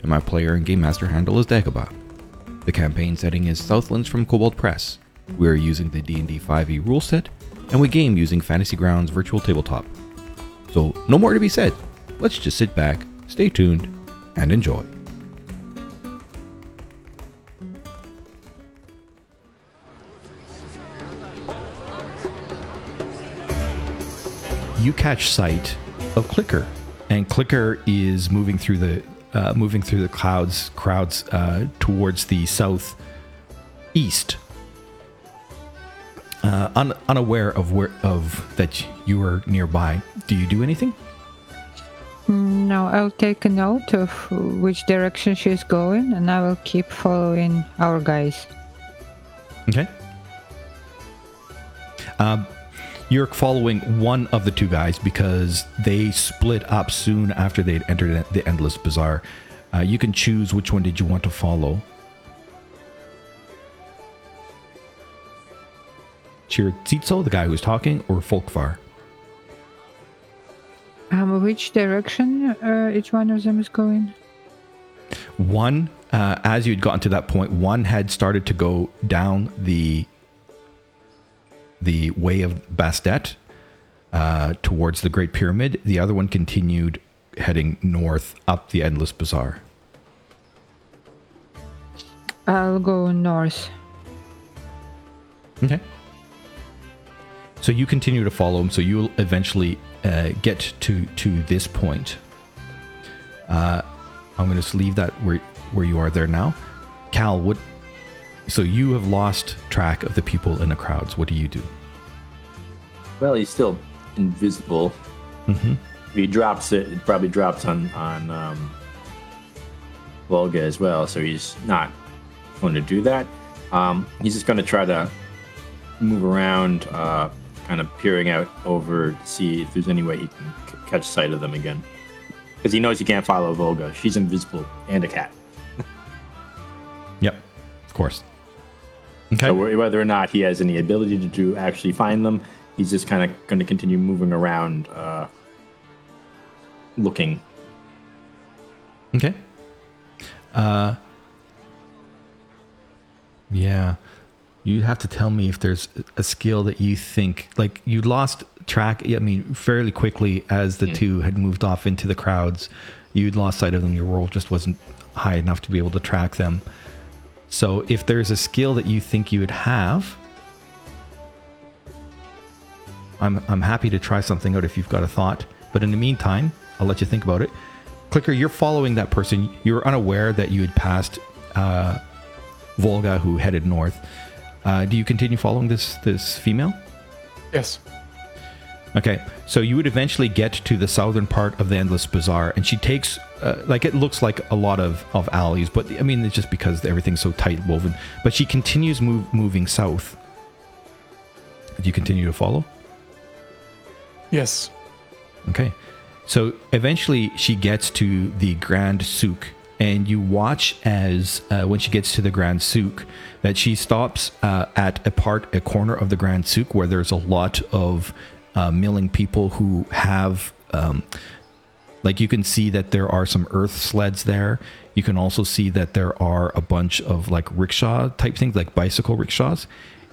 and my player and game master handle is Dagobah. The campaign setting is Southlands from Kobold Press. We are using the D&D 5e rule set, and we game using Fantasy Grounds Virtual Tabletop. So, no more to be said. Let's just sit back, stay tuned, and enjoy. You catch sight of Clicker, and Clicker is moving through the uh, moving through the clouds crowds uh, towards the south east uh, un- unaware of where of that you are nearby. Do you do anything? No, I'll take a note of which direction she's going and I will keep following our guys. Okay. Um, you're following one of the two guys because they split up soon after they'd entered the Endless Bazaar. Uh, you can choose which one did you want to follow. Chirzitso, the guy who's talking, or Folkvar? Um, which direction uh, each one of them is going? One, uh, as you'd gotten to that point, one had started to go down the the way of Bastet uh, towards the Great Pyramid. The other one continued heading north up the Endless Bazaar. I'll go north. Okay. So you continue to follow him. So you'll eventually uh, get to to this point. Uh, I'm going to just leave that where where you are there now. Cal, what? So you have lost track of the people in the crowds. What do you do? Well, he's still invisible. Mm-hmm. If he drops it, it probably drops on on um, Volga as well. So he's not going to do that. Um, he's just going to try to move around, uh, kind of peering out over to see if there's any way he can c- catch sight of them again. Because he knows he can't follow Volga. She's invisible and a cat. Yep, of course. Okay. So whether or not he has any ability to do actually find them, he's just kind of going to continue moving around, uh, looking. Okay. Uh. Yeah. You have to tell me if there's a skill that you think like you lost track. I mean, fairly quickly as the two had moved off into the crowds, you'd lost sight of them. Your roll just wasn't high enough to be able to track them. So, if there's a skill that you think you would have, I'm I'm happy to try something out if you've got a thought. But in the meantime, I'll let you think about it. Clicker, you're following that person. You're unaware that you had passed uh, Volga, who headed north. Uh, do you continue following this this female? Yes. Okay, so you would eventually get to the southern part of the Endless Bazaar, and she takes, uh, like, it looks like a lot of, of alleys, but I mean, it's just because everything's so tight woven. But she continues move, moving south. Do you continue to follow? Yes. Okay. So eventually she gets to the Grand Souk, and you watch as uh, when she gets to the Grand Souk that she stops uh, at a part, a corner of the Grand Souk where there's a lot of uh, milling people who have. Um, like you can see that there are some earth sleds there. You can also see that there are a bunch of like rickshaw type things, like bicycle rickshaws.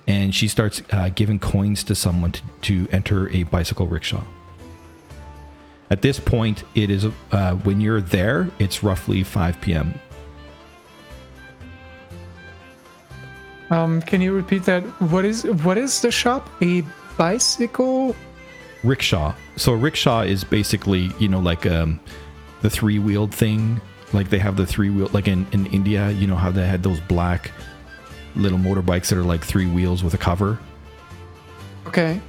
And she starts uh, giving coins to someone to, to enter a bicycle rickshaw. At this point, it is uh, when you're there. It's roughly 5 p.m. Um, can you repeat that? What is what is the shop? A bicycle? Rickshaw. So a rickshaw is basically you know like um, the three wheeled thing. Like they have the three wheel like in in India. You know how they had those black little motorbikes that are like three wheels with a cover. Okay.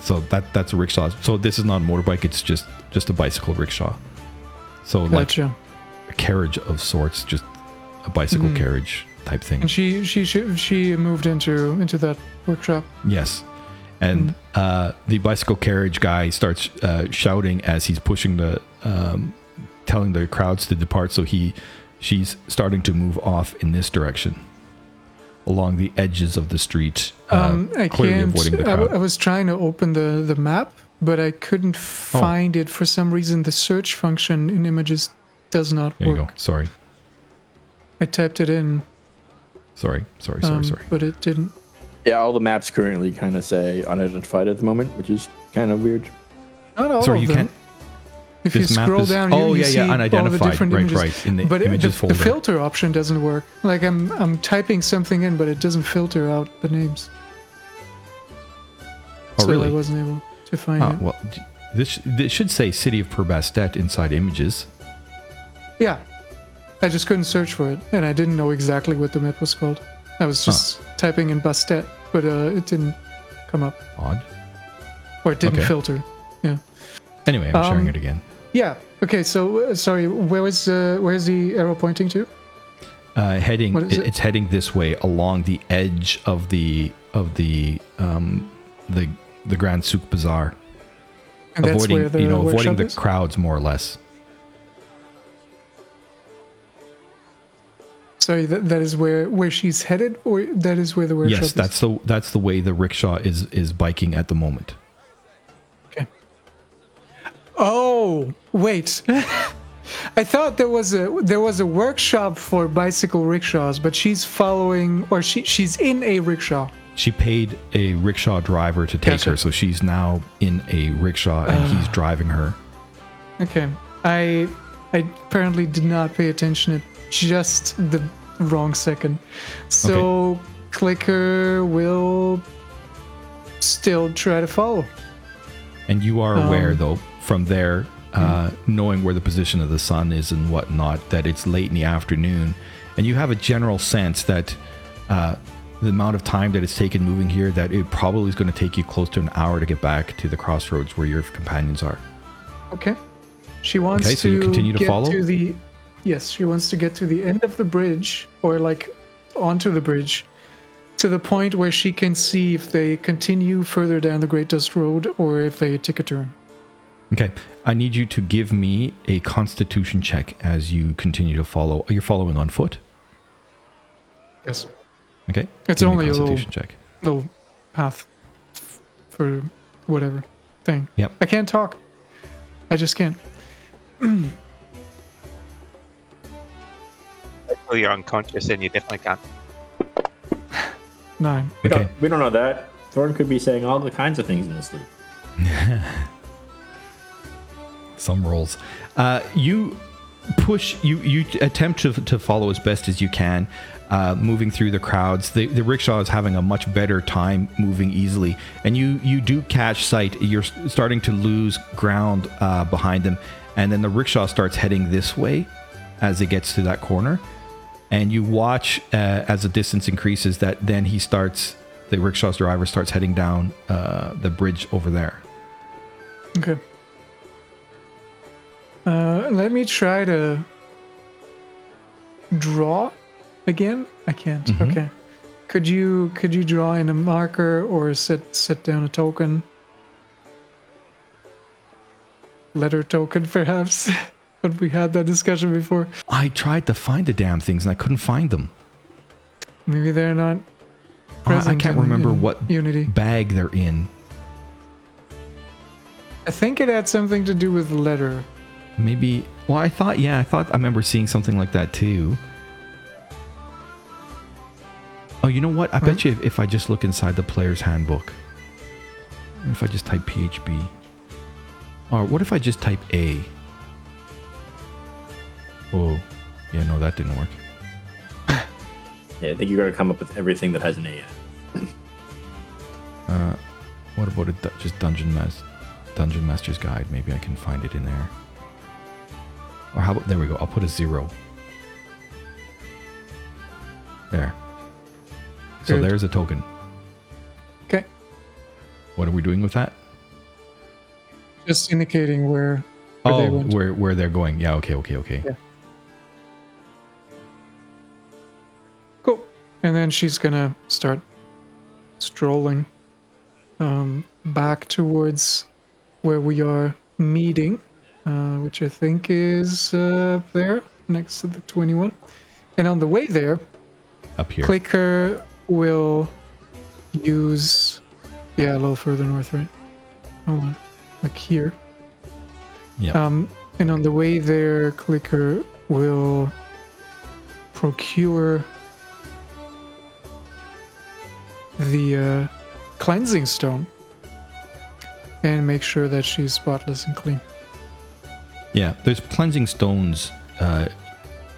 So that that's a rickshaw. So this is not a motorbike. It's just just a bicycle rickshaw. So like a carriage of sorts, just a bicycle carriage type thing. And she she she, she moved into into that workshop. Yes. And uh, the bicycle carriage guy starts uh, shouting as he's pushing the, um, telling the crowds to depart. So he, she's starting to move off in this direction, along the edges of the street, uh, Um, I clearly can't. avoiding the I, crowd. I was trying to open the the map, but I couldn't Oh. find it for some reason. The search function in images does not there you work. go. Sorry, I typed it in, sorry, sorry, sorry, um, sorry. but it didn't. Yeah, all the maps currently kind of say unidentified at the moment, which is kind of weird. Not all Sorry, of you them. can't. If you map scroll is- down, you, oh, you yeah, see yeah, all the unidentified. different Right, images. right, in the but images the, folder. the filter option doesn't work. Like I'm I'm typing something in, but it doesn't filter out the names. Oh, so I really? wasn't able to find Oh, it. well, this this should say City of Perbastet inside images. Yeah, I just couldn't search for it, and I didn't know exactly what the map was called. I was just typing in Bastet, but uh, it didn't come up, Odd. or it didn't Okay. filter. Yeah. Anyway, I'm sharing Um, it again. Yeah. Okay. So uh, sorry, where was uh, where's the arrow pointing to? uh, heading is it? it's heading this way along the edge of the of the um the the Grand Souk Bazaar, And that's avoiding where the you know avoiding the is? crowds more or less. Sorry, that, that is where where she's headed, or that is where the workshop yes, is. that's the that's the way the rickshaw is is biking at the moment. Okay. Oh, wait. I thought there was a there was a workshop for bicycle rickshaws, but she's following or she she's in a rickshaw. She paid a rickshaw driver to take Gotcha. her, so she's now in a rickshaw and ah. he's driving her. Okay. I I apparently did not pay attention at just the wrong second. So clicker will still try to follow. And you are aware, Um, though, from there, uh, knowing where the position of the sun is and whatnot, that it's late in the afternoon, and you have a general sense that uh, the amount of time that it's taken moving here, that it probably is going to take you close to an hour to get back to the crossroads where your companions are. Okay. She wants Okay, so to you continue to get follow? to the Yes, she wants to get to the end of the bridge or like onto the bridge to the point where she can see if they continue further down the Great Dust Road or if they take a turn. Okay, I need you to give me a Constitution check as you continue to follow. Are you're following on foot. Yes. Okay, It's Give only a little- Constitution check. Little path for whatever thing. Yep. I can't talk. I just can't. Oh, you're unconscious and you definitely can't. Nine. We, Okay. don't, we don't know that. Thorn could be saying all the kinds of things in his sleep. some rolls. Uh, you push. You you attempt to, to follow as best as you can, uh, moving through the crowds. The the rickshaw is having a much better time moving easily, and you you do catch sight. You're starting to lose ground uh, behind them, and then the rickshaw starts heading this way as it gets to that corner, and you watch uh, as the distance increases. That then he starts. The rickshaw's driver starts heading down uh, the bridge over there. Okay. Uh, let me try to draw again. I can't. Mhm. Okay. Could you could you draw in a marker or set set down a token? Letter token, perhaps. But we had that discussion before. I tried to find the damn things and I couldn't find them. Maybe they're not. I Present can't in- remember in what Unity. bag they're in. I think it had something to do with letter. Maybe. Well, I thought. Yeah, I thought I remember seeing something like that too. Oh, you know what? I bet you if, if I just look inside the player's handbook, if I just type PHB, or what if I just type A? Oh, yeah, no, that didn't work. Yeah, I think you got to come up with everything that has an A in it. Uh, what about a du- just dungeon mas- dungeon master's guide? Maybe I can find it in there. Or how about there we go? I'll put a zero. There. So Good. there's a token. Okay. What are we doing with that? Just indicating where, where they oh, went. where where they're going? Yeah. Okay. Okay. Okay. Yeah. And then she's gonna start strolling um, back towards where we are meeting, uh, which I think is uh, there next to the 21. And on the way there, Up here. Clicker will use, yeah, a little further north, right? Hold on, like here. Yeah. Um, and on the way there, Clicker will procure the uh, cleansing stone and make sure that she's spotless and clean. Yeah, there's cleansing stones uh,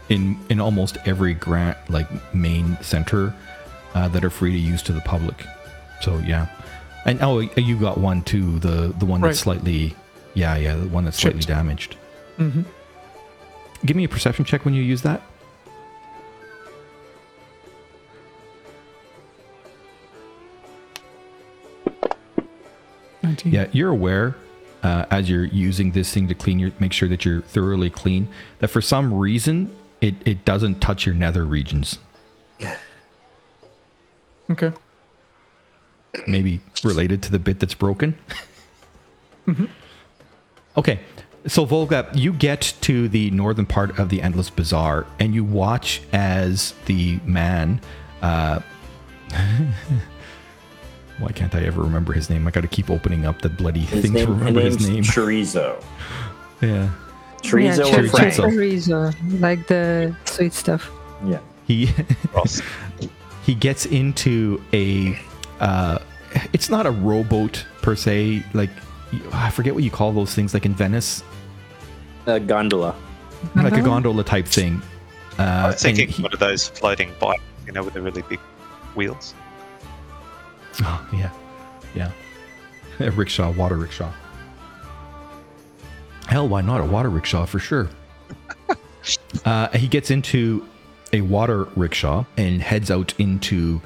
in in almost every grant like main center uh, that are free to use to the public. So yeah, and oh, you got one too. The the one that's slightly, yeah, yeah, the one that's slightly damaged. Mm-hmm. Give me a perception check when you use that. 19. Yeah, you're aware uh, as you're using this thing to clean your, make sure that you're thoroughly clean. That for some reason it it doesn't touch your nether regions. Yeah. Okay. maybe related to the bit that's broken. Okay, so Volga, you get to the northern part of the Endless Bazaar, and you watch as the man. Uh, why can't I ever remember his name? I got to keep opening up the bloody His thing name, to remember his his name. Chorizo. yeah, Chorizo yeah, or chorizo. Frank? chorizo, like the sweet stuff. Yeah. he he gets into a. Uh, it's not a rowboat per se. Like I forget what you call those things. Like in Venice, A gondola. like a Uh-huh. gondola type thing. Uh, I was thinking he- one of those floating bikes, you know, with the really big wheels. Oh, yeah. Yeah. A rickshaw, water rickshaw. Hell, why not a water rickshaw for sure? uh, he gets into a water rickshaw and heads out into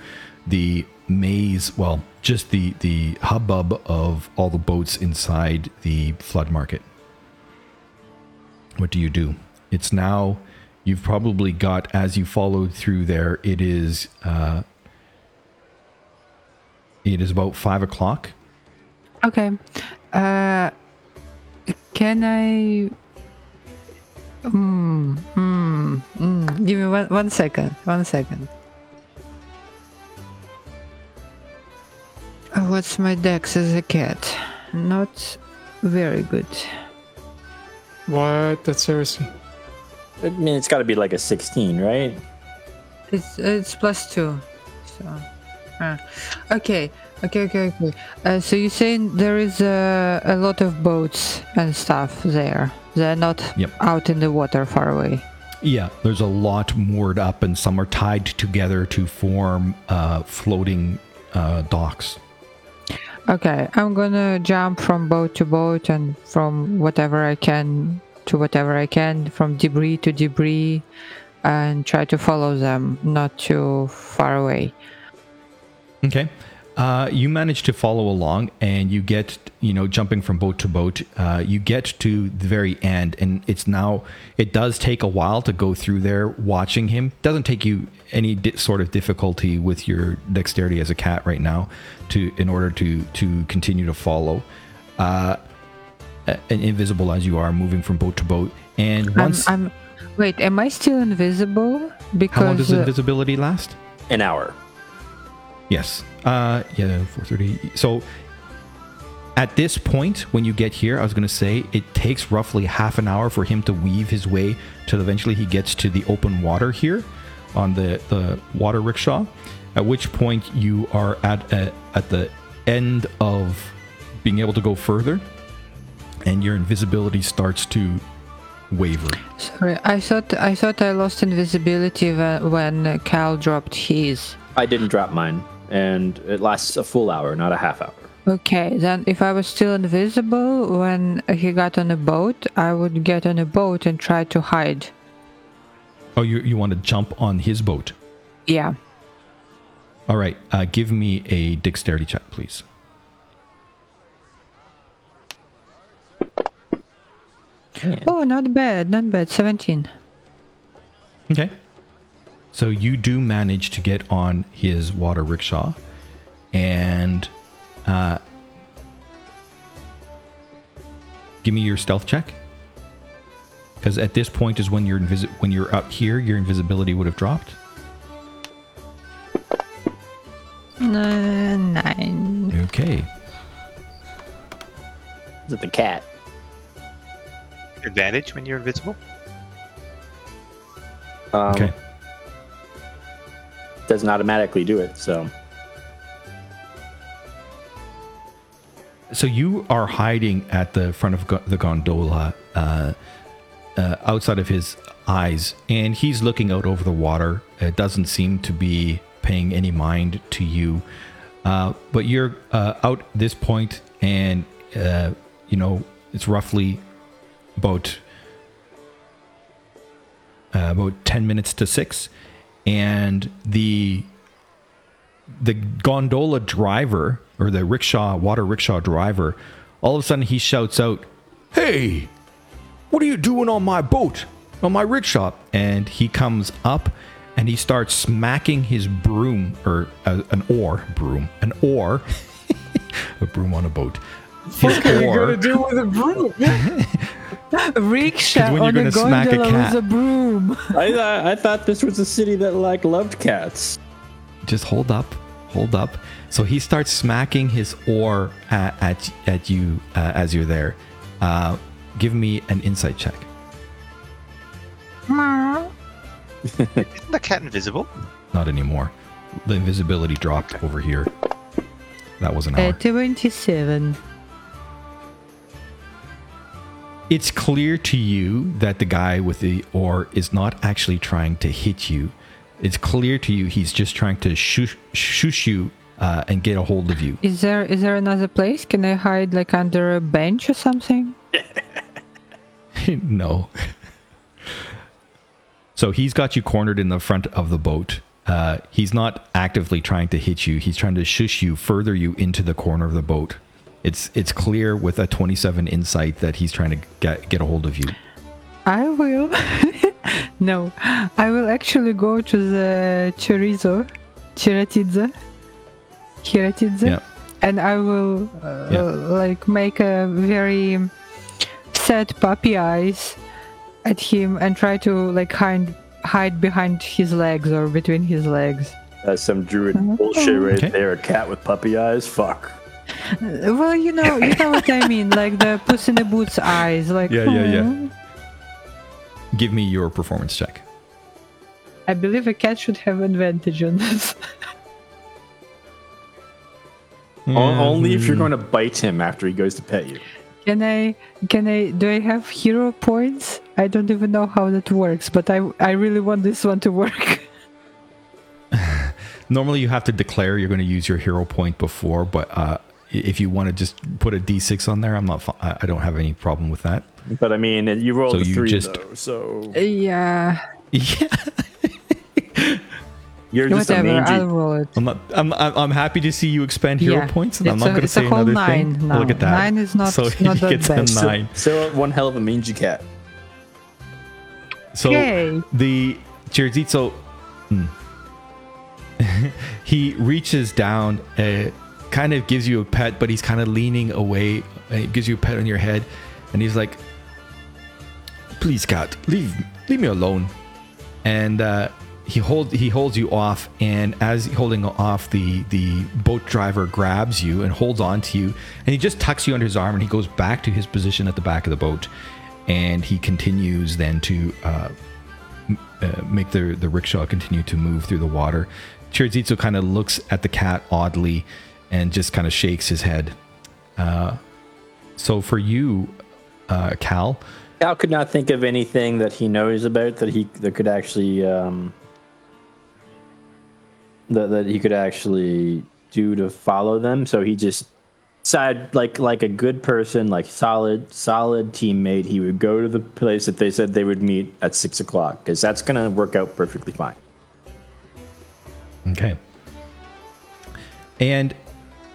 the maze. Well, just the the hubbub of all the boats inside the flood market. What do you do? It's now. You've probably got as you followed through there. It is. Uh, it is about five o'clock. Okay. Uh, can I? Hmm. Hmm. hmm. Give me one one second. One second. Uh, What's my dex as a cat? Not very good. What? That's seriously. I mean, it's got to be like a 16, right? It's it's plus two. So, uh, okay, okay, okay, okay. Uh, so you're saying there is a, a lot of boats and stuff there. They're not Yep. out in the water far away. Yeah, there's a lot moored up, and some are tied together to form uh, floating uh, docks. Okay, I'm gonna jump from boat to boat and from whatever I can to whatever I can, from debris to debris, and try to follow them, not too far away. Okay. Uh, you manage to follow along, and you get, you know, jumping from boat to boat. Uh, you get to the very end, and it's now. It does take a while to go through there, watching him. Doesn't take you any di- sort of difficulty with your dexterity as a cat right now, to in order to to continue to follow. Uh, and invisible as you are, moving from boat to boat, and once. I'm, I'm. Wait, am I still invisible? Because how long does uh, invisibility last? An hour. Yes. Uh yeah, 430. So at this point when you get here, I was going to say it takes roughly half an hour for him to weave his way till eventually he gets to the open water here on the the water rickshaw. At which point you are at a, at the end of being able to go further and your invisibility starts to waver. Sorry, I thought I thought I lost invisibility when, when Cal dropped his. I didn't drop mine, and it lasts a full hour, not a half hour. Okay, then if I was still invisible when he got on a boat, I would get on a boat and try to hide. Oh, you you want to jump on his boat. Yeah. All right, uh, give me a dexterity check, please. Oh, not bad, not bad. 17. Okay. So you do manage to get on his water rickshaw, and uh, give me your stealth check. Because at this point is when you're invisi- when you're up here, your invisibility would have dropped. Uh, nine. Okay. Is it the cat? Advantage when you're invisible. Um, Okay. Doesn't automatically do it, so. So you are hiding at the front of go- the gondola, uh, uh, outside of his eyes, and he's looking out over the water. It doesn't seem to be paying any mind to you. Uh, but you're uh, out this point, and uh, you know it's roughly about uh, about ten minutes to six, and the the gondola driver or the rickshaw water rickshaw driver all of a sudden he shouts out hey what are you doing on my boat on my rickshaw and he comes up and he starts smacking his broom or uh, an oar broom an oar a broom on a boat his What are you gonna do with a broom? Rickshaw when you're on a gonna smack a gondola cat. with a broom. I thought I thought this was a city that like loved cats. just hold up, hold up. So he starts smacking his oar at at, at you uh, as you're there. Uh, give me an insight check. Isn't the cat invisible? Not anymore. The invisibility dropped over here. That was an Uh, 27. It's clear to you that the guy with the oar is not actually trying to hit you. It's clear to you he's just trying to shush, shoosh you uh, and get a hold of you. Is there is there another place? Can I hide like under a bench or something? no. so he's got you cornered in the front of the boat. Uh, he's not actively trying to hit you. He's trying to shush you, further you into the corner of the boat. It's it's clear with a 27 insight that he's trying to get get a hold of you. I will. no, I will actually go to the chorizo, chiratidze, chiratidze, Yeah. and I will uh, Yeah. like make a very sad puppy eyes at him and try to like hide hide behind his legs or between his legs. That's some druid bullshit right Okay. there. A cat with puppy eyes. Fuck. Well, you know, you know what I mean, like the Puss in the Boots eyes, like. Yeah, yeah, yeah. "Hmm." Give me your performance check. I believe a cat should have advantage on this. O- Only if you're going to bite him after he goes to pet you. Can I? Can I? Do I have hero points? I don't even know how that works, but I I really want this one to work. Normally, you have to declare you're going to use your hero point before, but uh, i- if you want to just put a d6 on there, I'm not. I I don't have any problem with that. But I mean, you rolled So a you three just- though, so yeah. Yeah, you're just a Whatever. mangy. I'll roll it. I'm not. I'm. I'm I'm happy to see you expand hero Yeah, points, and I'm not going to it's a say whole another nine thing. now. Look at that. Nine is not- so not he the gets a nine. So one hell of a mangy cat. So Yay. the Chirizitsu, hmm. he reaches down, uh, kind of gives you a pet, but he's kind of leaning away. And he gives you a pet on your head, and he's like, "Please, cat, leave leave me alone." And uh, he hold he holds you off, and as holding off, the the boat driver grabs you and holds on to you, and he just tucks you under his arm, and he goes back to his position at the back of the boat, and he continues then to uh, uh, make the the rickshaw continue to move through the water. Chirizitsu kind of looks at the cat oddly and just kind of shakes his head. Uh, so for you, uh, Cal, Cal could not think of anything that he knows about that he that could actually um, that that he could actually do to follow them. So he just decided, like like a good person, like solid solid teammate, he would go to the place that they said they would meet at six o'clock because that's gonna work out perfectly fine. Okay. And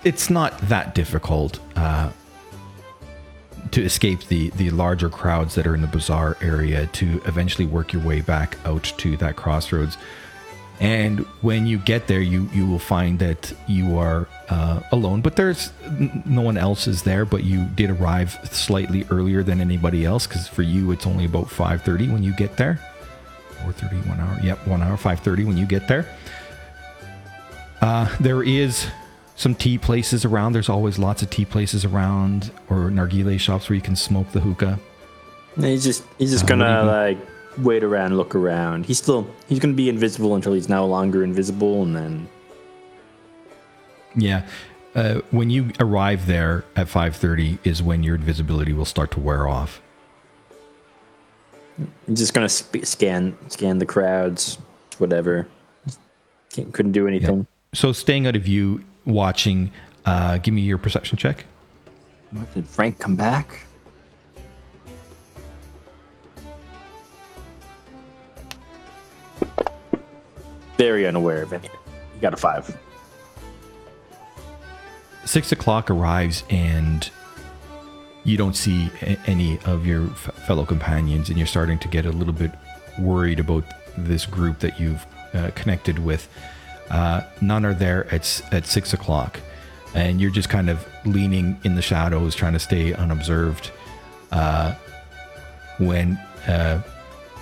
it's not that difficult uh, to escape the, the larger crowds that are in the bazaar area to eventually work your way back out to that crossroads. And when you get there, you you will find that you are uh, alone. But there's no one else is there. But you did arrive slightly earlier than anybody else because for you it's only about five thirty when you get there. Four thirty, one hour. Yep, one hour, five thirty when you get there. Uh, there is some tea places around. There's always lots of tea places around, or nargile shops where you can smoke the hookah. He's just he's just Uh, gonna what do you like wait around, look around. He's still he's gonna be invisible until he's no longer invisible, and then Yeah. Uh, when you arrive there at 5:30 is when your invisibility will start to wear off. he's just gonna sp- scan scan the crowds, whatever. Can't, couldn't do anything. So staying out of view, watching. Uh, give me your perception check. Did Frank come back? Very unaware of anything. You got a five. Six o'clock arrives and you don't see any of your f- fellow companions, and you're starting to get a little bit worried about this group that you've uh, connected with. Uh, none are there at at six o'clock, and you're just kind of leaning in the shadows, trying to stay unobserved. Uh, when uh,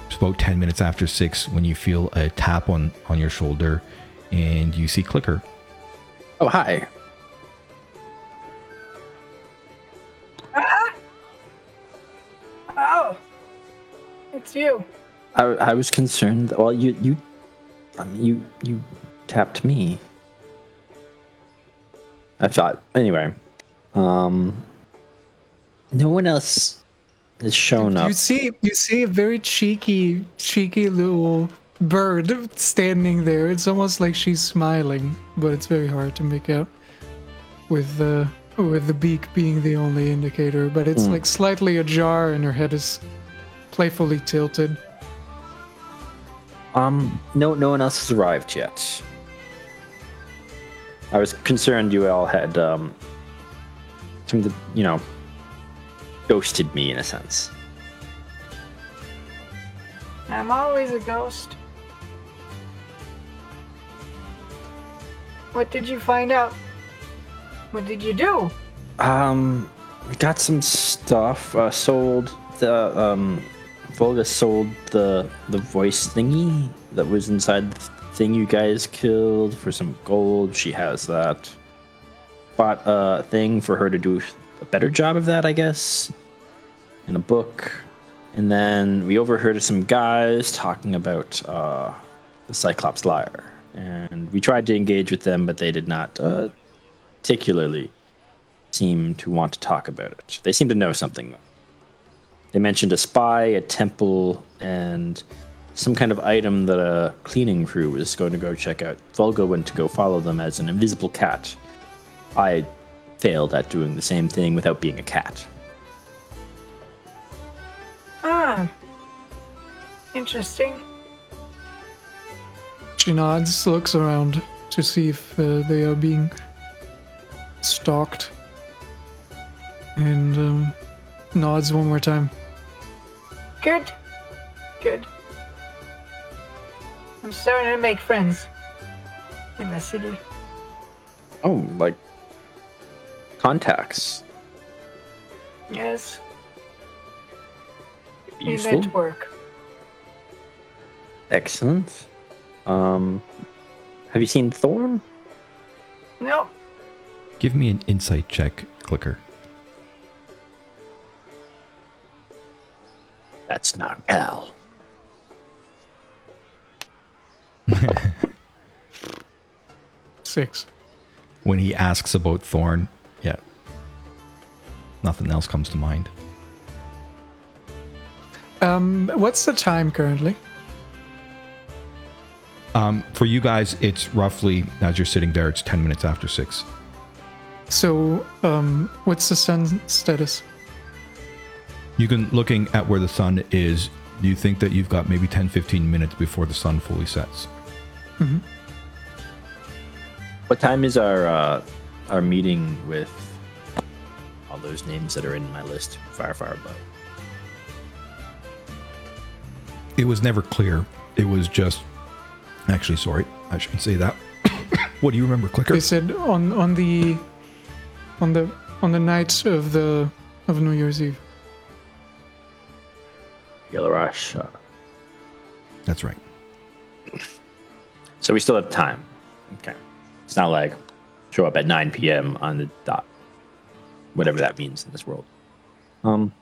it's about ten minutes after six, when you feel a tap on on your shoulder, and you see Clicker. Oh hi. Oh, it's you. I, I was concerned. Well, you you, I mean, you you tapped me. I thought anyway. Um, no one else has shown up. You see, you see a very cheeky, cheeky little bird standing there. It's almost like she's smiling, but it's very hard to make out with the with the beak being the only indicator. But it's like slightly ajar, and her head is playfully tilted. Um, no, no one else has arrived yet. I was concerned you all had um, some, of the, you know, ghosted me in a sense. I'm always a ghost. What did you find out? What did you do? Um, we got some stuff. Uh, sold the um, Volga sold the the voice thingy that was inside the thing you guys killed for some gold. She has that. Bought a thing for her to do a better job of that, I guess, in a book. And then we overheard some guys talking about uh, the Cyclops Liar, and we tried to engage with them, but they did not uh, particularly seem to want to talk about it. They seem to know something. They mentioned a spy, a temple, and some kind of item that a cleaning crew was going to go check out. Volga went to go follow them as an invisible cat. I failed at doing the same thing without being a cat. Ah, interesting. She nods, looks around to see if uh, they are being stalked, and um, nods one more time. Good. Good. I'm starting to make friends in the city. Oh, like contacts. Yes, we Useful. network. Excellent. Um, have you seen Thorn? No, Give me an insight check, Clicker. That's not Al. Six. When he asks about Thorn, yeah, nothing else comes to mind. Um, what's the time currently? Um, for you guys, it's roughly as you're sitting there. It's ten minutes after six. So, um, what's the sun status? You can looking at where the sun is. You think that you've got maybe 10, 15 minutes before the sun fully sets. What time is our uh, our meeting with all those names that are in my list? Fire, fire, above. It was never clear. It was just Actually, sorry, I shouldn't say that. what do you remember, Clicker? They said on on the on the on the night of the of New Year's Eve. Gilrush. Uh, That's right. so we still have time. Okay. It's not like show up at 9 p.m. on the dot. Whatever that means in this world. Um.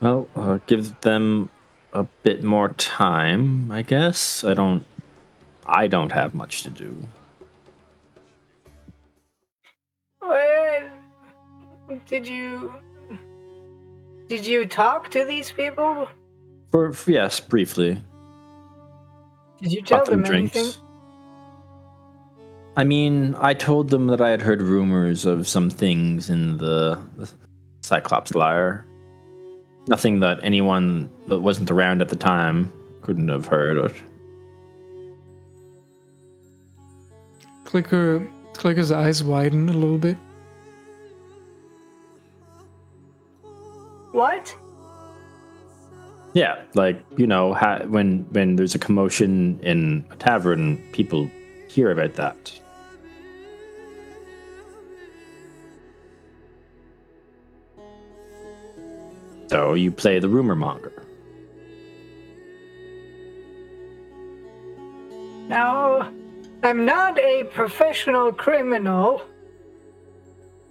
Well, uh, give them a bit more time, I guess. I don't. I don't have much to do. Well, did you did you talk to these people? For yes, briefly. Did you tell Bought them them drinks. anything? I mean, I told them that I had heard rumors of some things in the, the Cyclops Lyre. Nothing that anyone that wasn't around at the time couldn't have heard. Or, Clicker Clicker's eyes widen a little bit. What? yeah, like you know, ha- when when there's a commotion in a tavern, people hear about that. So you play the rumor monger. Now, I'm not a professional criminal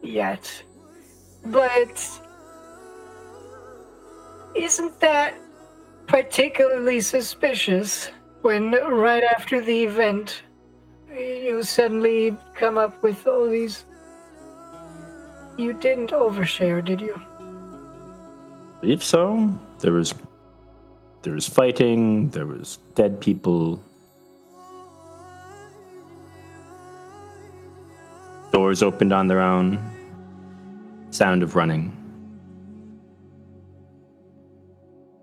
yet, but isn't that particularly suspicious when right after the event you suddenly come up with all these? You didn't overshare, did you? believe so. There was there was fighting, there was dead people. Doors opened on their own. Sound of running.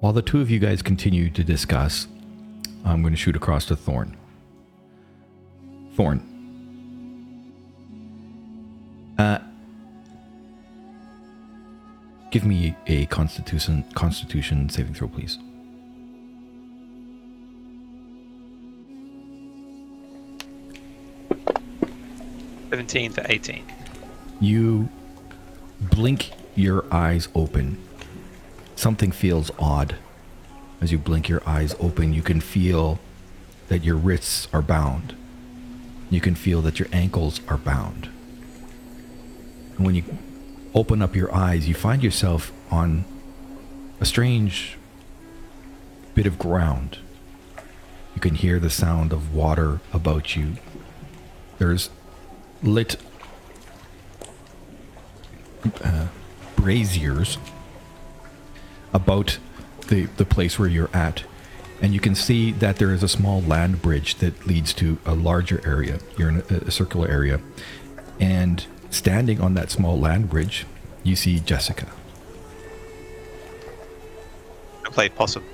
While the two of you guys continue to discuss, I'm going to shoot across to Thorn. Thorn. Uh, give me a Constitution Constitution saving throw, please. Seventeen to eighteen. You blink your eyes open. Something feels odd. As you blink your eyes open, you can feel that your wrists are bound. You can feel that your ankles are bound. And when you open up your eyes, you find yourself on a strange bit of ground. You can hear the sound of water about you. There's lit uh, braziers about the, the place where you're at. And you can see that there is a small land bridge that leads to a larger area. You're in a, a circular area. And standing on that small land bridge, you see Jessica. I play possum.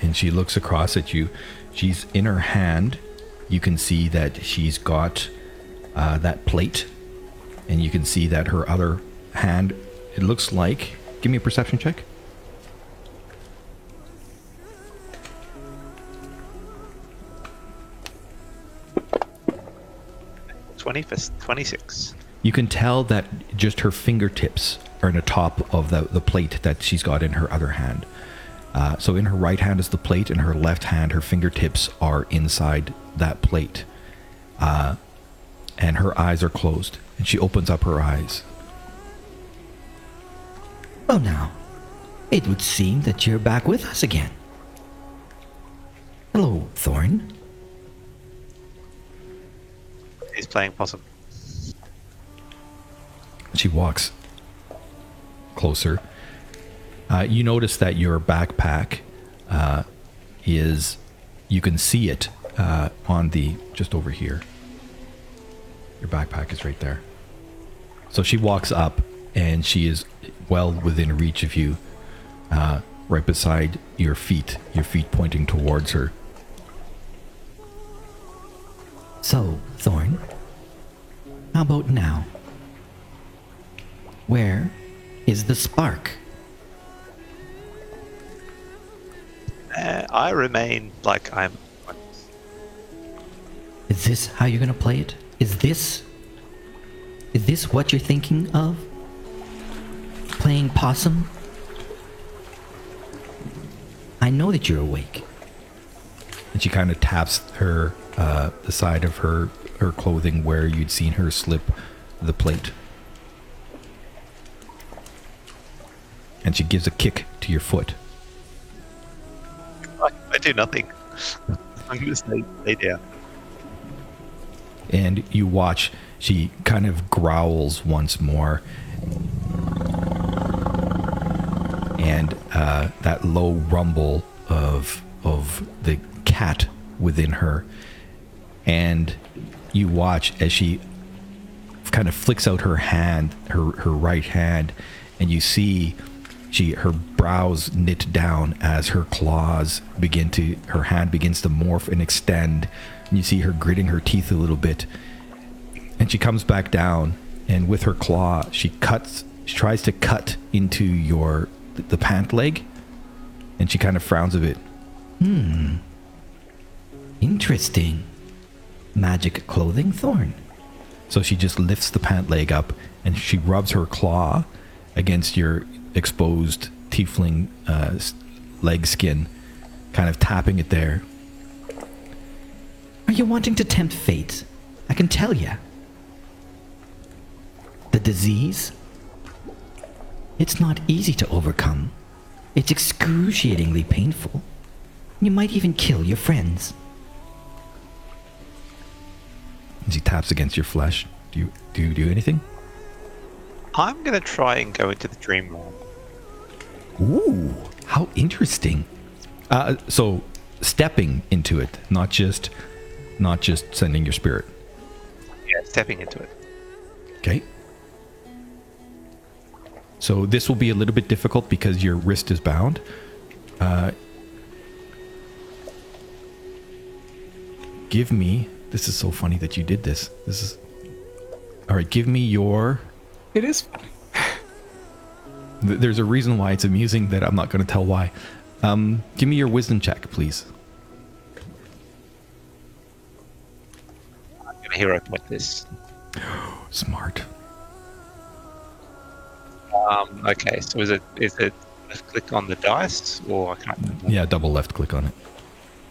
and she looks across at you. She's in her hand. You can see that she's got uh, that plate, and you can see that her other hand. It looks like. Give me a perception check. Twenty twenty-six. You can tell that just her fingertips are on the top of the, the plate that she's got in her other hand. Uh, so in her right hand is the plate, and her left hand, her fingertips are inside that plate. Uh, and her eyes are closed. And she opens up her eyes. Well, now, it would seem that you're back with us again. Hello, Thorn. He's playing possum. She walks closer. Uh, you notice that your backpack uh, is, you can see it uh, on the, just over here. Your backpack is right there. So she walks up and she is well within reach of you, uh, right beside your feet, your feet pointing towards her. So, Thorn, how about now? Where is the spark? Uh, I remain like I'm. Is this how you're gonna play it? Is this. Is this what you're thinking of? Playing possum? I know that you're awake. And she kind of taps her uh, the side of her her clothing where you'd seen her slip the plate. And she gives a kick to your foot. I, I do nothing. I'm gonna stay, stay down. and you watch she kind of growls once more and uh, that low rumble of of the cat within her. And you watch as she kind of flicks out her hand her her right hand and you see she her brows knit down as her claws begin to her hand begins to morph and extend. And you see her gritting her teeth a little bit. And she comes back down and with her claw she cuts she tries to cut into your the pant leg and she kind of frowns a bit Hmm. Interesting. Magic clothing thorn. so she just lifts the pant leg up and she rubs her claw against your exposed tiefling uh, leg skin kind of tapping it there Are you wanting to tempt fate? I can tell ya. The disease? It's not easy to overcome. It's excruciatingly painful. You might even kill your friends. and she taps against your flesh do you do you do anything I'm gonna try and go into the dream realm. Ooh, how interesting. Uh, so stepping into it, not just not just sending your spirit. Yeah, stepping into it. Okay. So this will be a little bit difficult because your wrist is bound. Uh, give me. This is so funny that you did this. This is. All right, give me your. It is. th- There's a reason why it's amusing that I'm not going to tell why. Um, give me your wisdom check, please. I'm gonna hero point this. Smart. Um, okay, so is it is it left click on the dice or I can't remember. Yeah, double left click on it.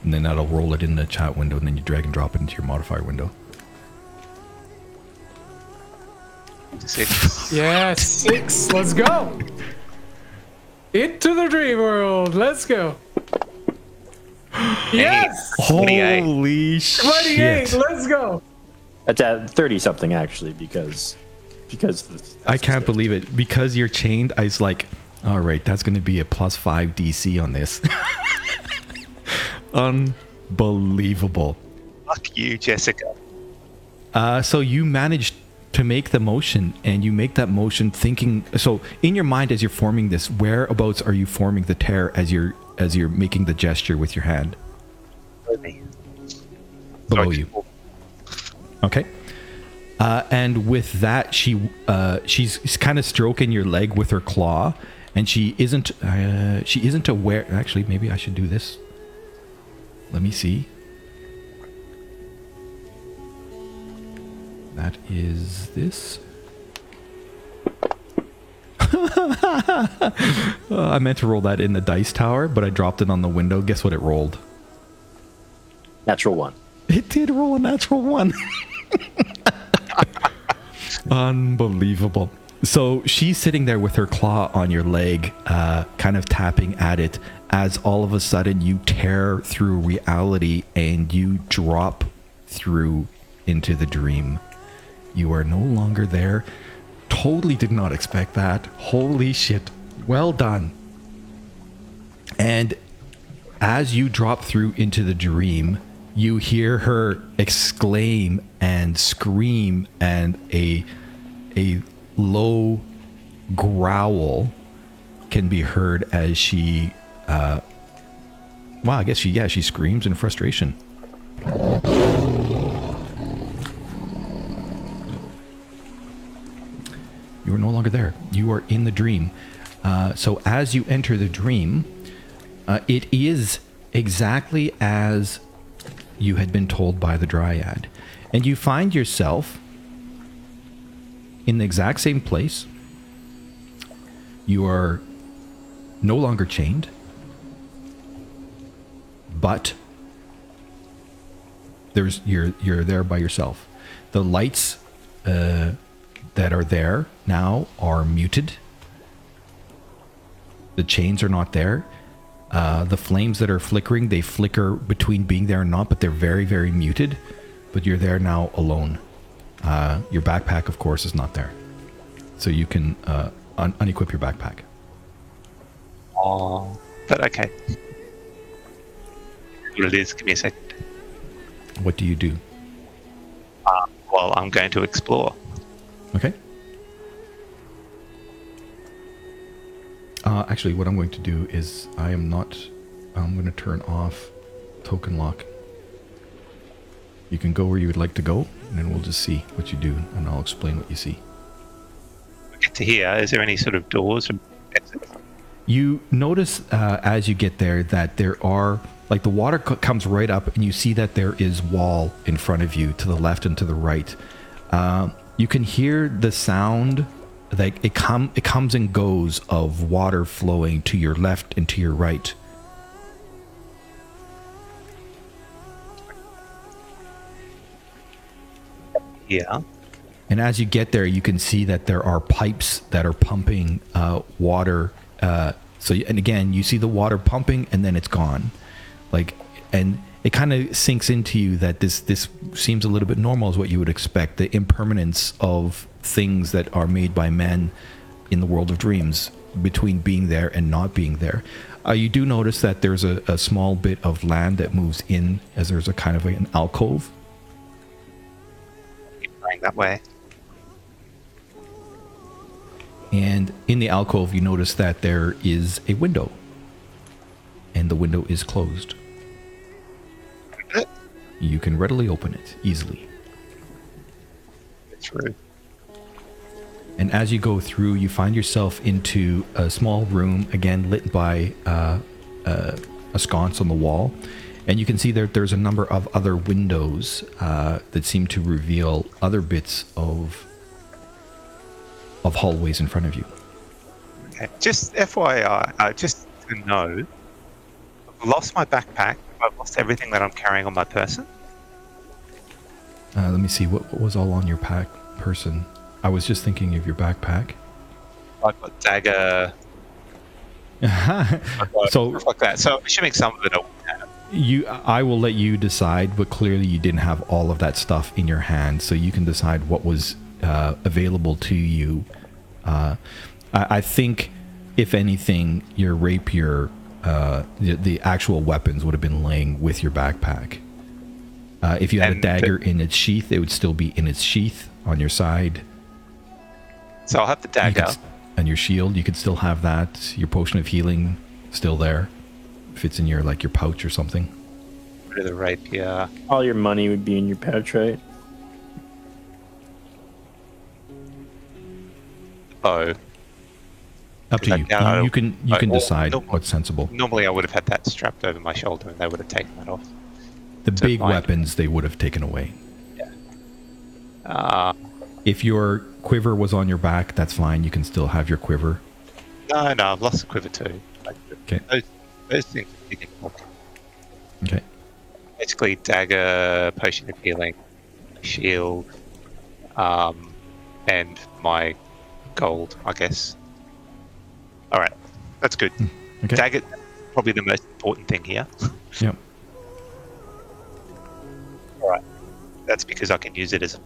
And then that'll roll it in the chat window, and then you drag and drop it into your modifier window. Six. Yes, six. Let's go. Into the dream world. Let's go. Yes. 28. Holy 28. shit! Let's go. That's at 30 something, actually, because. Because the, I can't believe it. Because you're chained, I was like, all right, that's going to be a plus five DC on this. Unbelievable. Fuck you, Jessica. Uh, so you managed to make the motion, and you make that motion thinking. So in your mind, as you're forming this, whereabouts are you forming the tear as you're as you're making the gesture with your hand? Me. Below Sorry, you. Okay. Uh, and with that, she uh, she's kind of stroking your leg with her claw, and she isn't uh, she isn't aware. Actually, maybe I should do this. Let me see. That is this. Uh, I meant to roll that in the dice tower, but I dropped it on the window. Guess what it rolled? Natural one. It did roll a natural one. Unbelievable. So she's sitting there with her claw on your leg, uh, kind of tapping at it, as all of a sudden you tear through reality and you drop through into the dream. You are no longer there. Totally did not expect that. Holy shit. Well done. And as you drop through into the dream, you hear her exclaim and scream, and a a low growl can be heard as she. Uh, wow, I guess she yeah she screams in frustration. You are no longer there. You are in the dream. Uh, so as you enter the dream, uh, it is exactly as you had been told by the dryad. And you find yourself in the exact same place. You are no longer chained, but there's you're you're there by yourself. The lights uh, that are there now are muted. The chains are not there. Uh, the flames that are flickering, they flicker between being there and not, but they're very, very muted. But you're there now alone. Uh, your backpack, of course, is not there. So you can uh, un- unequip your backpack. Oh, but okay. What it is? Give me a second. What do you do? Well, I'm going to explore. Okay. Uh, actually, what I'm going to do is I am not. I'm going to turn off token lock. You can go where you would like to go, and then we'll just see what you do, and I'll explain what you see. Get to here. Is there any sort of doors? or exits? You notice uh, as you get there that there are like the water co- comes right up, and you see that there is wall in front of you to the left and to the right. Uh, you can hear the sound like it come it comes and goes of water flowing to your left and to your right. Yeah. And as you get there, you can see that there are pipes that are pumping uh, water. Uh, so, and again, you see the water pumping, and then it's gone. Like, and it kind of sinks into you that this this seems a little bit normal, is what you would expect. The impermanence of things that are made by men in the world of dreams, between being there and not being there. Uh, you do notice that there's a, a small bit of land that moves in, as there's a kind of an alcove. That way. And in the alcove, you notice that there is a window. And the window is closed. You can readily open it easily. Through. And as you go through, you find yourself into a small room, again lit by uh, uh, a sconce on the wall. And you can see that there's a number of other windows uh, that seem to reveal other bits of of hallways in front of you. Okay. Just FYI, uh, just to know, I've lost my backpack. I've lost everything that I'm carrying on my person. Uh, let me see what, what was all on your pack person. I was just thinking of your backpack. I've got dagger. So- like that. So I'm assuming some of it have. You, I will let you decide, but clearly you didn't have all of that stuff in your hand, so you can decide what was uh, available to you. Uh, I, I think, if anything, your rapier, uh, the, the actual weapons would have been laying with your backpack. Uh, if you had a And the- dagger in its sheath, it would still be in its sheath on your side. So I'll have the dagger. could and your shield, you could still have that. Your potion of healing still there. If it's in your like your pouch or something. Rid of the rapier. All your money would be in your pouch, right? Oh, Up to Is you. that- You, you can you I- can well, decide no- what's sensible. normally I would have had that strapped over my shoulder, and they would have taken that off. The so big fine. weapons they would have taken away. Yeah. Uh, If your quiver was on your back, that's fine. You can still have your quiver. no, no, I've lost the quiver too. Okay. Those, those things are big and. Okay. basically dagger, potion of healing, shield, um, and my gold, I guess. All right, that's good. Okay. Dagger, probably the most important thing here. Yep. All right, that's because I can use it as a.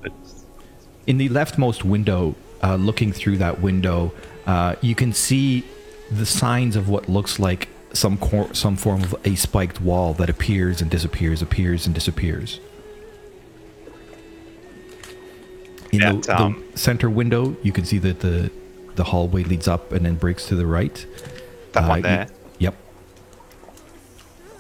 In the leftmost window, uh, looking through that window, uh, you can see the signs of what looks like some cor- some form of a spiked wall that appears and disappears, appears and disappears. In the, um, the center window, you can see that the the hallway leads up and then breaks to the right. That Uh, one you- there. Yep.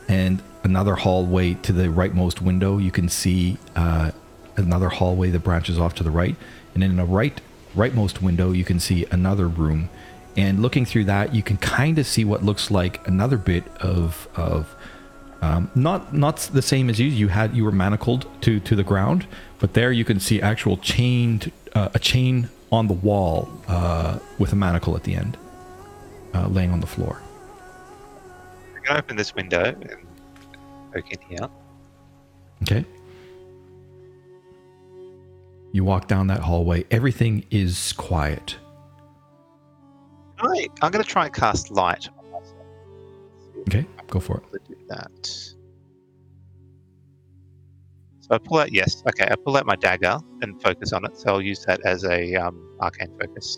And another hallway to the rightmost window, you can see uh, another hallway that branches off to the right. And in the right rightmost window, you can see another room. And looking through that, you can kind of see what looks like another bit of of Um, not not the same as you. You had you were manacled to to the ground, but there you can see actual chained uh, a chain on the wall uh, with a manacle at the end, uh, laying on the floor. I'm gonna open this window and poke in here. Okay. You walk down that hallway. Everything is quiet. I, I'm gonna try and cast light. on myself. Okay, go for it. to do that. So I pull out yes, okay. I pull out my dagger and focus on it. So I'll use that as a um, arcane focus.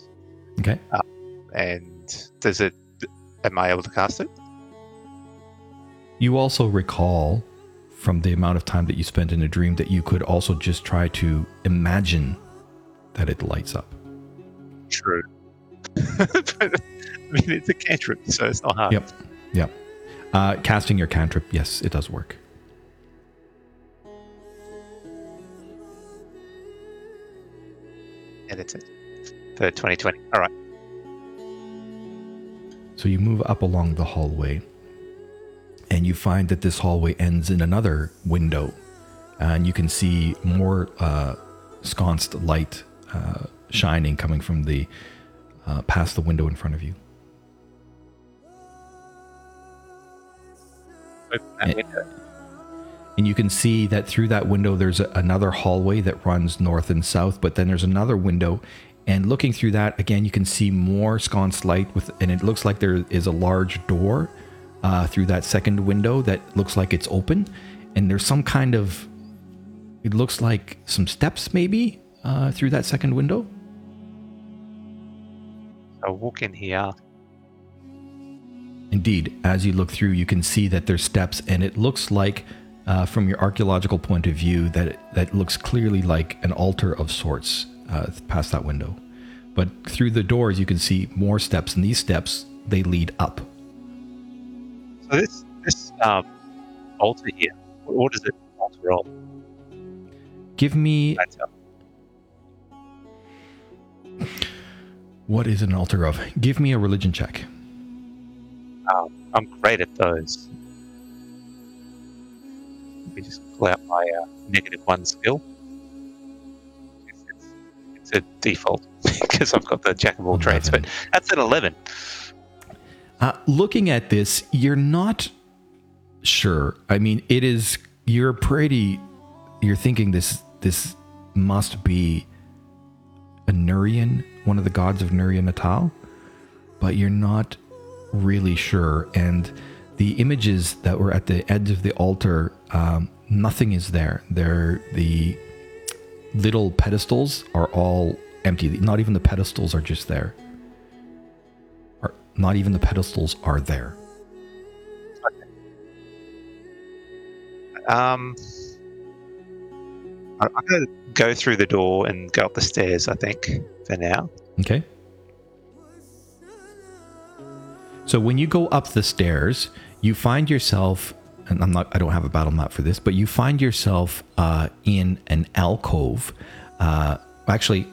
Okay. And does it? Am I able to cast it? You also recall from the amount of time that you spent in a dream that you could also just try to imagine that it lights up. True. But, I mean, it's a cantrip, so it's not hard. Yep. Yep. Uh, casting your cantrip, yes, it does work. And it for 2020. All right. So you move up along the hallway, and you find that this hallway ends in another window, and you can see more uh, sconced light uh, shining coming from the uh, past the window in front of you. Window. And you can see that through that window, there's a, another hallway that runs north and south, but then there's another window. And looking through that, again, you can see more sconce light with, and it looks like there is a large door uh, through that second window that looks like it's open. And there's some kind of, it looks like some steps maybe uh, through that second window. I'll walk in here. Indeed, as you look through, you can see that there's steps, and it looks like, uh, from your archaeological point of view, that it, that looks clearly like an altar of sorts uh, past that window. But through the doors, you can see more steps, and these steps they lead up. So this this um, altar here. What, is it? Altar of? Give me. What is an altar of? Give me a religion check. Um, I'm great at those. Let me just pull out my uh, negative one skill. It's, it's, it's a default because I've got the jack of all trades, but that's an 11. Uh, looking at this, you're not sure. I mean, it is. You're pretty. You're thinking this. This must be a Nurian, one of the gods of Nuria Natal, but you're not really sure. And the images that were at the edge of the altar, um, nothing is there. They're the little pedestals are all empty. Not even the pedestals are just there. Not even the pedestals are there. Um, I'm to go through the door and go up the stairs, I think, for now. Okay. So when you go up the stairs, you find yourself, and I'm not, I don't have a battle map for this, but you find yourself uh, in an alcove. Uh, actually,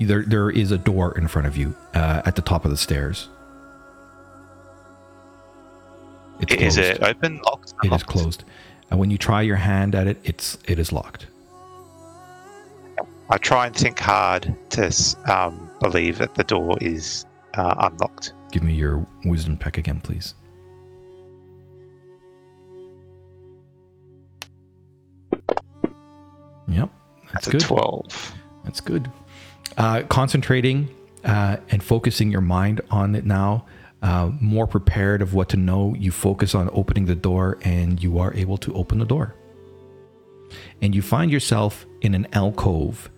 there there is a door in front of you uh, at the top of the stairs. It's Is closed. it open, locked? It is Unlocked? closed. And when you try your hand at it, it's it is locked. I try and think hard to um, believe that the door is uh, unlocked. Give me your wisdom check again, please. Yep, that's good. 12. That's good. Uh, concentrating uh, and focusing your mind on it now, uh, more prepared of what to know, you focus on opening the door and you are able to open the door. And you find yourself in an alcove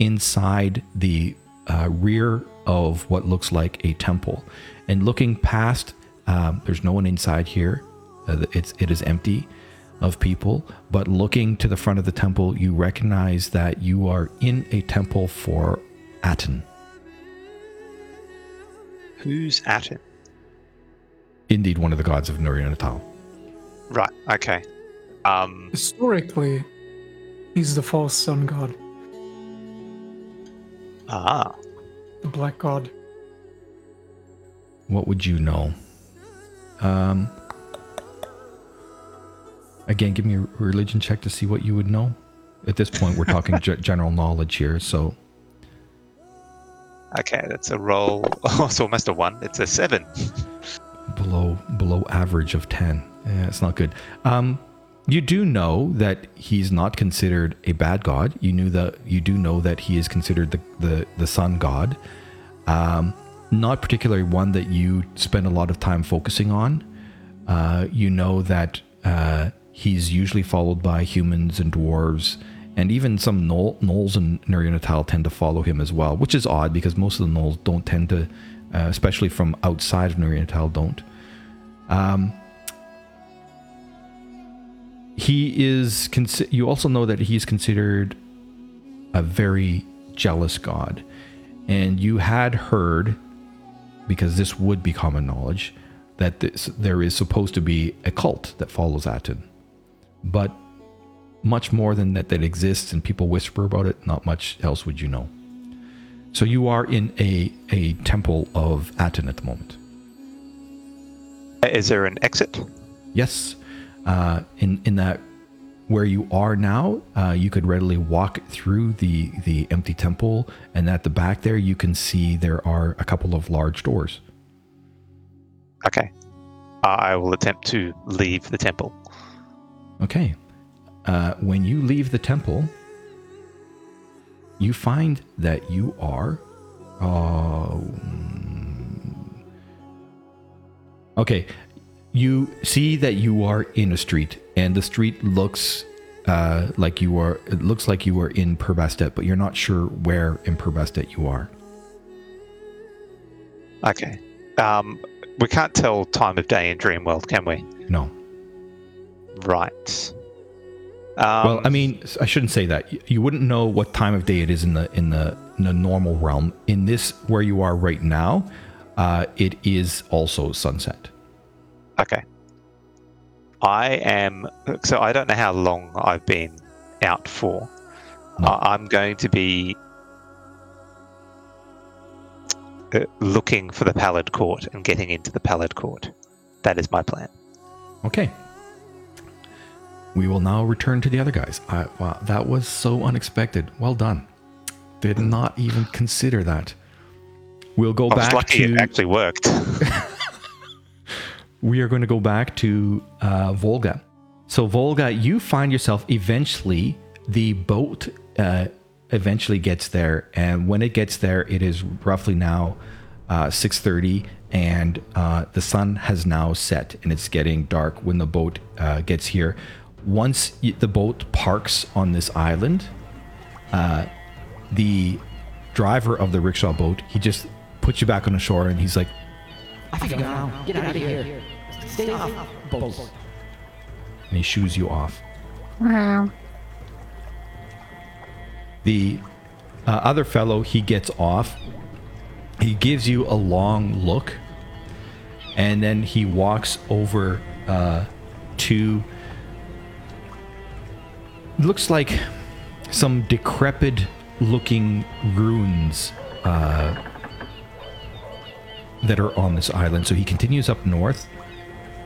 inside the uh, rear of what looks like a temple. And looking past, um, there's no one inside here. Uh, it's it is empty of people. But looking to the front of the temple, you recognize that you are in a temple for Aten. Who's Aten? Indeed, one of the gods of Nuria Natal. Right, okay. Um, Historically, he's the false sun god, ah, the black god. What would you know? Um, Again, give me a religion check to see what you would know. At this point, we're talking ge- general knowledge here, so Okay, that's a roll. Oh, it's almost a one. It's a seven. below below average of 10 yeah it's not good um you do know that he's not considered a bad god. You knew that you do know that he is considered the the, the sun god. Um not particularly one that you spend a lot of time focusing on. Uh you know that uh he's usually followed by humans and dwarves and even some Gnolls and Nuria Natal tend to follow him as well, which is odd because most of the Gnolls don't tend to, uh, especially from outside of Nuria Natal, don't. Um, he is. Consi- you also know that he's considered a very jealous god, and you had heard, because this would be common knowledge, that this, there is supposed to be a cult that follows Aten, but much more than that that exists and people whisper about it. Not much else would you know. So you are in a a temple of Aten at the moment. Is there an exit? Yes, uh, in in that where you are now, uh, you could readily walk through the the empty temple, and at the back there, you can see there are a couple of large doors. Okay. I will attempt to leave the temple. Okay, uh, when you leave the temple, you find that you are. Uh, okay, you see that you are in a street, and the street looks uh, like you are. It looks like you are in Per-Bastet, but you're not sure where in Per-Bastet you are. Okay. Um, we can't tell time of day in Dreamworld, can we? No. Right. Um, well, I mean, I shouldn't say that. You- You wouldn't know what time of day it is in the in the in the normal realm. In this, where you are right now, uh, it is also sunset. Okay. I am. So I don't know how long I've been out for. No. I'm going to be uh, looking for the Pallid Court and getting into the Pallid Court. That is my plan. Okay. We will now return to the other guys. I, wow, that was so unexpected. Well done. Did not even consider that. We'll go I was back lucky to. it actually worked. we are going to go back to uh, Volga. So, Volga, you find yourself eventually, the boat uh, eventually gets there. And when it gets there, it is roughly now uh, 6.30 and uh, the sun has now set and it's getting dark when the boat uh, gets here. Once the boat parks on this island, uh, the driver of the rickshaw boat, he just puts you back on the shore and he's like, Off you go now. Get out of here. Stay off, boats. and he shoos you off. Wow. The uh, other fellow, he gets off. He gives you a long look, and then he walks over uh, to. Looks like some decrepit looking ruins uh, that are on this island. So he continues up north,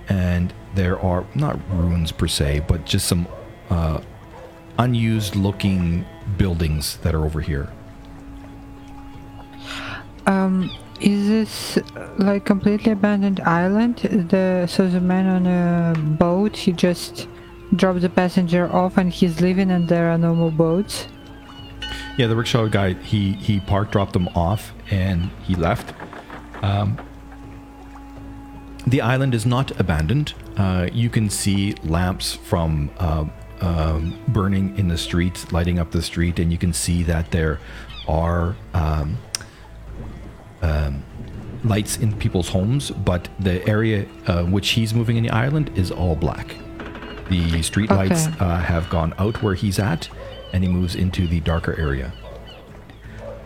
and there are not ruins per se, but just some uh, unused looking buildings that are over here. Um, is this like completely abandoned island? The so the man on a boat, he just dropped the passenger off and he's leaving, and there are no more boats. Yeah, the rickshaw guy he he parked, dropped them off, and he left. Um, the island is not abandoned. Uh, you can see lamps from uh, um, burning in the street, lighting up the street, and you can see that there are um, um, lights in people's homes. But the area uh, which he's moving in the island is all black. The street lights Okay. uh, have gone out where he's at, and he moves into the darker area.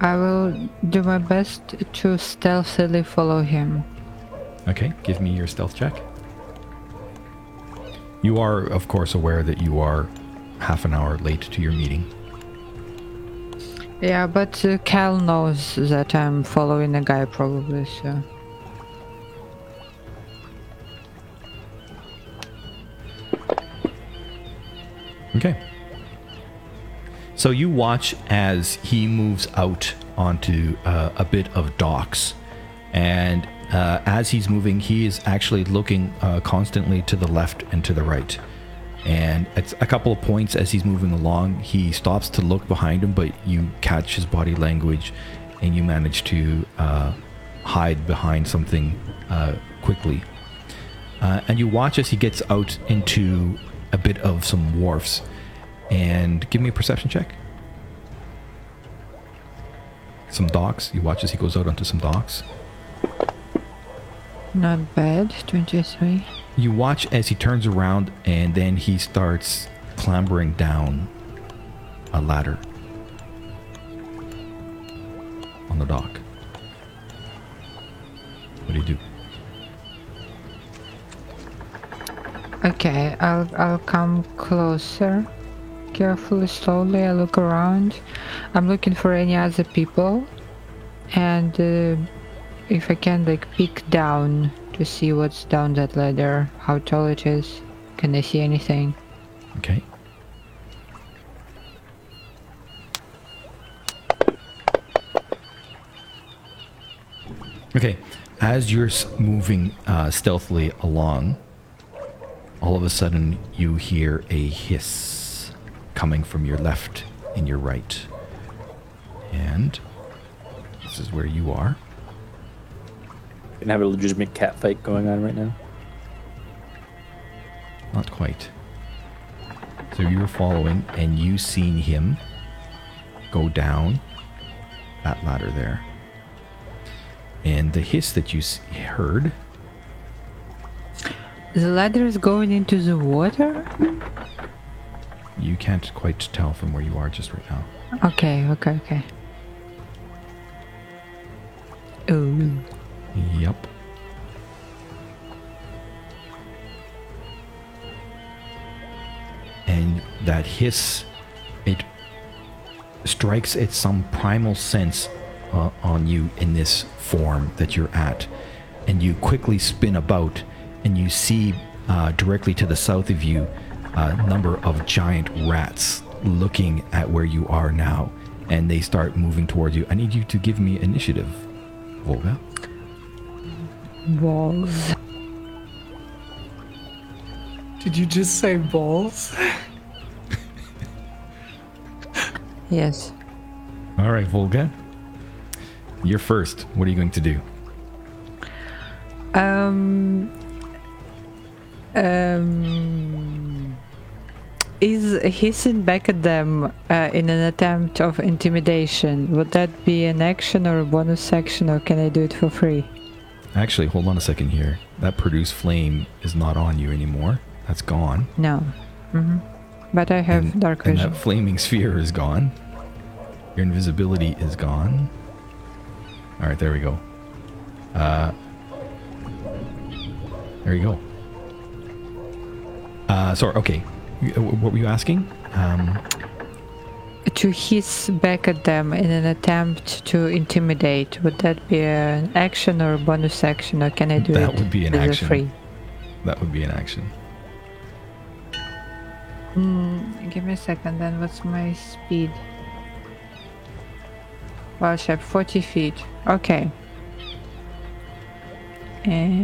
I will do my best to stealthily follow him. Okay, give me your stealth check. You are, of course, aware that you are half an hour late to your meeting. Yeah, but uh, Cal knows that I'm following a guy probably, so. Okay. So you watch as he moves out onto uh, a bit of docks, and uh, as he's moving, he is actually looking uh, constantly to the left and to the right. And at a couple of points as he's moving along, he stops to look behind him, but you catch his body language, and you manage to uh, hide behind something uh, quickly. Uh, and you watch as he gets out into a bit of some wharfs. And give me a perception check. Some docks. You watch as he goes out onto some docks. Not bad. 23. You watch as he turns around and then he starts clambering down a ladder on the dock. What do you do? Okay, I'll I'll come closer. Carefully, slowly, I look around. I'm looking for any other people, and uh, if I can, like peek down to see what's down that ladder, how tall it is. Can I see anything? Okay. Okay, as you're moving uh, stealthily along, all of a sudden you hear a hiss coming from your left and your right. And this is where you are. Can have a legitimate cat fight going on right now. Not quite. So you were following, and you seen him go down that ladder there. And the hiss that you heard, The ladder is going into the water. you can't quite tell from where you are just right now. Okay, okay, okay. Oh, Yep. And that hiss, it strikes at some primal sense uh, on you in this form that you're at. And you quickly spin about and you see uh, directly to the south of you a number of giant rats looking at where you are now. And they start moving towards you. I need you to give me initiative, Volga. Balls. Did you just say balls? Yes. All right, Volga. You're first. What are you going to do? Um. Um. Is hissing back at them uh, in an attempt of intimidation? Would that be an action or a bonus action, or can I do it for free? Actually, hold on a second here. That produce flame is not on you anymore. That's gone. No. hmm But I have and, dark and vision. that flaming sphere is gone. Your invisibility is gone. All right, there we go. Uh, there you go. Uh, sorry. Okay. Uh, What were you asking? Um, To hiss back at them in an attempt to intimidate. Would that be an action or a bonus action, or can I do That it would be an action. free? that would be an action. Mm, give me a second. Then what's my speed? Well, shape 40 feet. Okay.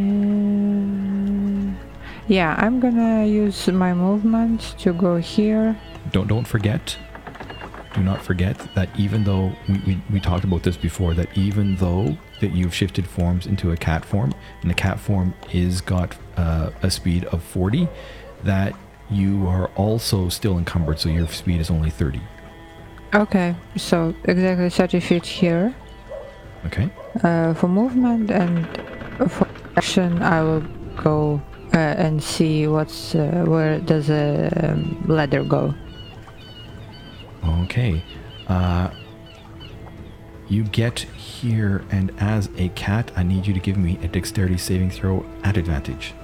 And yeah, I'm gonna use my movement to go here. don't don't forget do not forget that even though we, we, we talked about this before that even though that you've shifted forms into a cat form and the cat form is got uh, a speed of 40 that you are also still encumbered so your speed is only 30 Okay, so exactly 30 feet here. Okay. Uh, for movement, and for action, I will go uh, and see what's uh, where does a um, ladder go. Okay uh, you get here and as a cat i need you to give me a dexterity saving throw at advantage.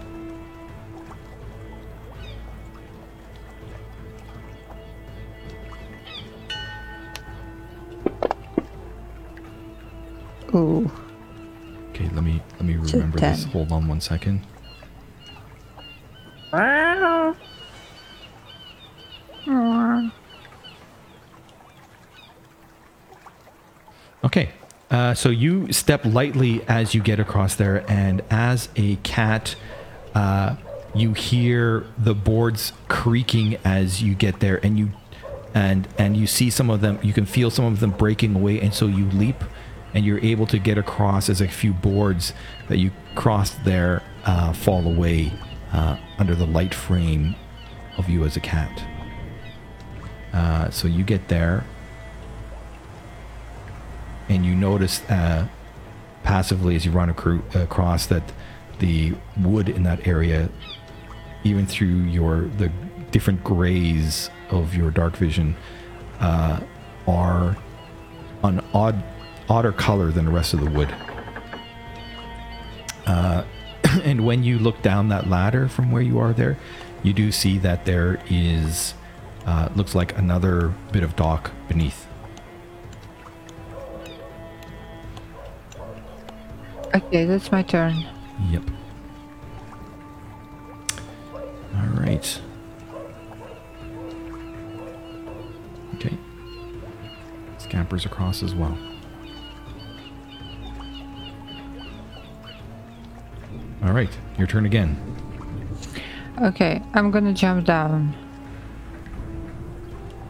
Ooh, okay let me let me remember this. hold on one second Okay. Uh, so you step lightly as you get across there, and as a cat, uh, you hear the boards creaking as you get there, and you and and you see some of them. You can feel some of them breaking away, and so you leap, and you're able to get across as a few boards that you crossed there uh, fall away uh, under the light frame of you as a cat. Uh, so you get there, and you notice uh, passively as you run acro- across that the wood in that area, even through your the different grays of your dark vision, uh, are an odd odder color than the rest of the wood. Uh, and when you look down that ladder from where you are there, you do see that there is uh, looks like another bit of dock beneath. Okay, that's my turn. Yep. All right. Okay. Scampers across as well. All right, your turn again. Okay, I'm gonna jump down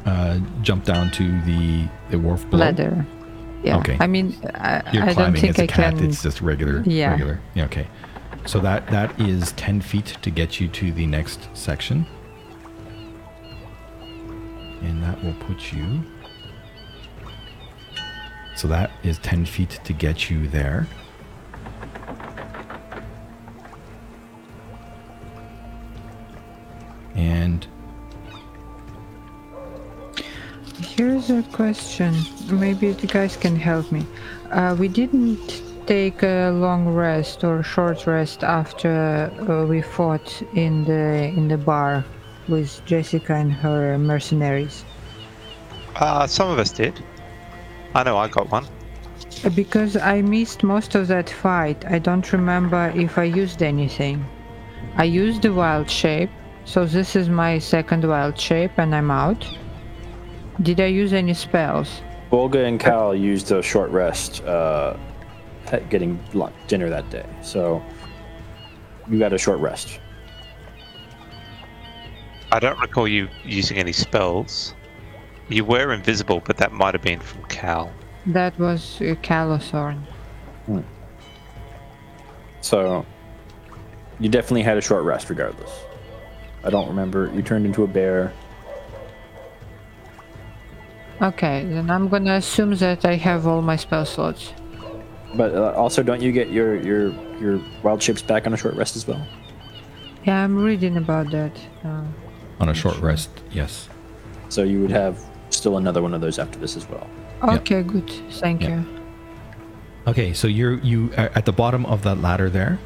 Uh, jump down to the the wharf below. ladder. Yeah. Okay. I mean, I, You're I don't climbing think as a I cat. can. It's just regular. Yeah. Regular. Yeah. Okay. So that that is ten feet to get you to the next section, and that will put you. So that is ten feet to get you there. Question. Maybe you guys can help me. Uh, we didn't take a long rest or short rest after uh, we fought in the in the bar with Jessica and her mercenaries. Uh, some of us did. I know I got one. Uh, Because I missed most of that fight, I don't remember if I used anything. I used the wild shape, so this is my second wild shape, and I'm out. Did I use any spells? Volga and Cal used a short rest, uh, getting lunch, dinner that day. So you got a short rest. I don't recall you using any spells. You were invisible, but that might have been from Cal. That was uh, Calothorn. So you definitely had a short rest, regardless. I don't remember. You turned into a bear. Okay, then I'm gonna assume that I have all my spell slots. But uh, also, don't you get your your your wild shapes back on a short rest as well? Yeah, I'm reading about that. Uh, on a short rest, yes. So you would have still another one of those after this as well. okay, good. Thank Yep. you. Okay, so you're you are at the bottom of that ladder there.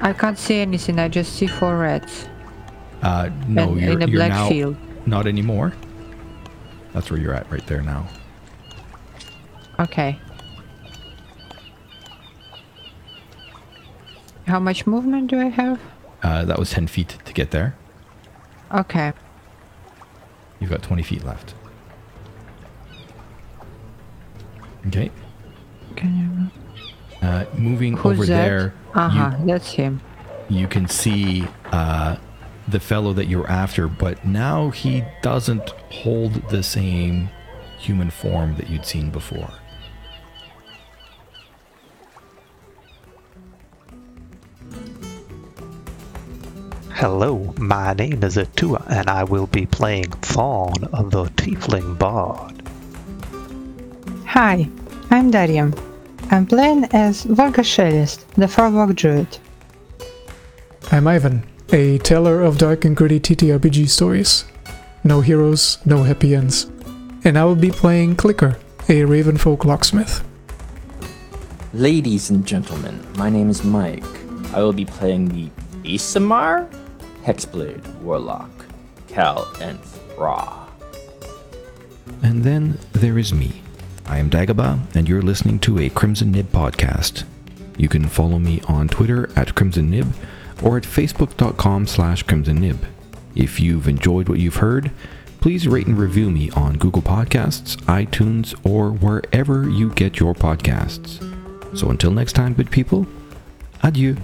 I can't see anything. I just see four reds Uh, no, and you're, in a you're black now field. not anymore. That's where you're at right there now. Okay. How much movement do I have? Uh, that was ten feet to get there. Okay. You've got twenty feet left. Okay. Can you? Uh, moving Who's over that? there, Uh huh. you, That's him. you can see uh, the fellow that you're after, but now he doesn't hold the same human form that you'd seen before. Hello, my name is Atua, and I will be playing Thorn, the Tiefling Bard. Hi, I'm Darium. I'm playing as Volga Shelest, the Farwalk Druid. I'm Ivan, a teller of dark and gritty TTRPG stories. No heroes, no happy ends. And I will be playing Clicker, a Ravenfolk locksmith. Ladies and gentlemen, my name is Mike. I will be playing the Aasimar Hexblade Warlock, Cal and Ra. And then there is me. I am Dagobah, and you're listening to a Crimson Nib podcast. You can follow me on Twitter at Crimson Nib or at facebook.com slash Crimson Nib. If you've enjoyed what you've heard, please rate and review me on Google Podcasts, iTunes, or wherever you get your podcasts. So until next time, good people, adieu.